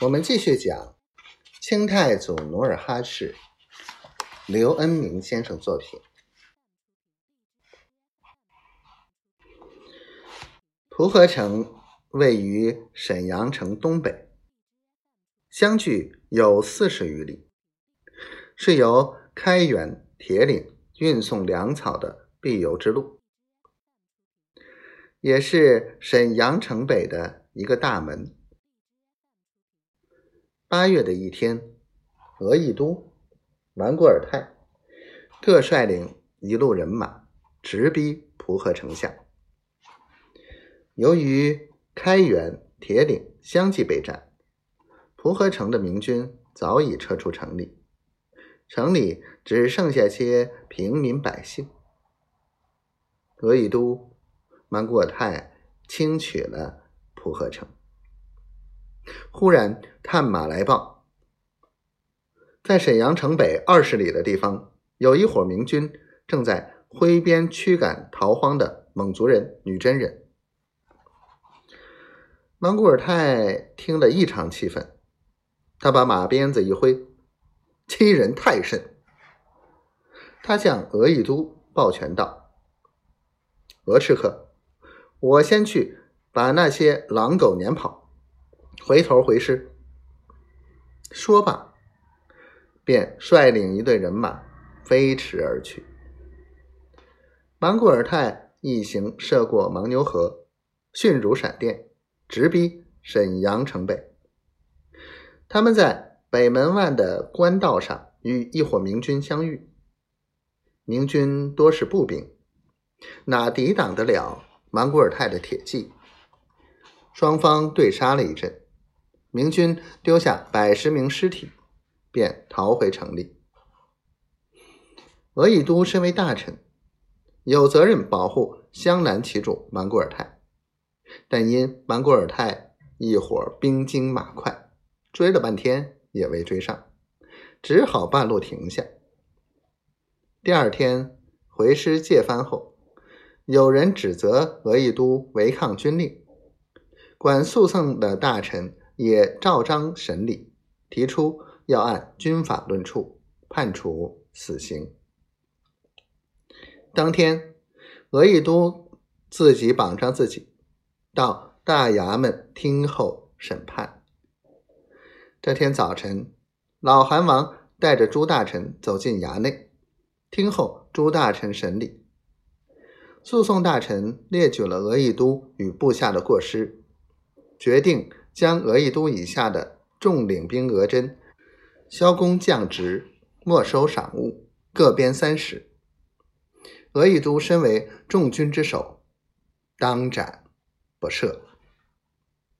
我们继续讲清太祖努尔哈赤，刘恩明先生作品。蒲河城位于沈阳城东北，相距有四十余里，是由开原、铁岭运送粮草的必由之路，也是沈阳城北的一个大门。八月的一天，额亦都、完固尔泰各率领一路人马直逼蒲河城下。由于开原、铁岭相继被占，蒲河城的明军早已撤出城里，城里只剩下些平民百姓。额亦都、完固尔泰轻取了蒲河城。忽然，探马来报，在沈阳城北二十里的地方，有一伙明军正在挥鞭驱赶逃荒的蒙族人、女真人。莽古尔泰听了异常气愤，他把马鞭子一挥，欺人太甚。他向额亦都抱拳道：“额赤客，我先去把那些狼狗撵跑。”回头回师，说罢，便率领一队人马飞驰而去。莽古尔泰一行涉过牦牛河，迅如闪电，直逼沈阳城北。他们在北门外的官道上与一伙明军相遇。明军多是步兵，哪抵挡得了莽古尔泰的铁骑？双方对杀了一阵。明军丢下百十名尸体，便逃回城里。额亦都身为大臣，有责任保护湘南旗主莽古尔泰，但因莽古尔泰一伙兵精马快，追了半天也未追上，只好半路停下。第二天回师借番后，有人指责额亦都违抗军令，管诉讼的大臣。也照章审理，提出要按军法论处，判处死刑。当天，额亦都自己绑上自己，到大衙门听候审判。这天早晨，老韩王带着朱大臣走进衙内，听候朱大臣审理。诉讼大臣列举了额亦都与部下的过失，决定。将额亦都以下的众领兵额真萧公降职，没收赏物，各编三十。额亦都身为众军之首，当斩不赦。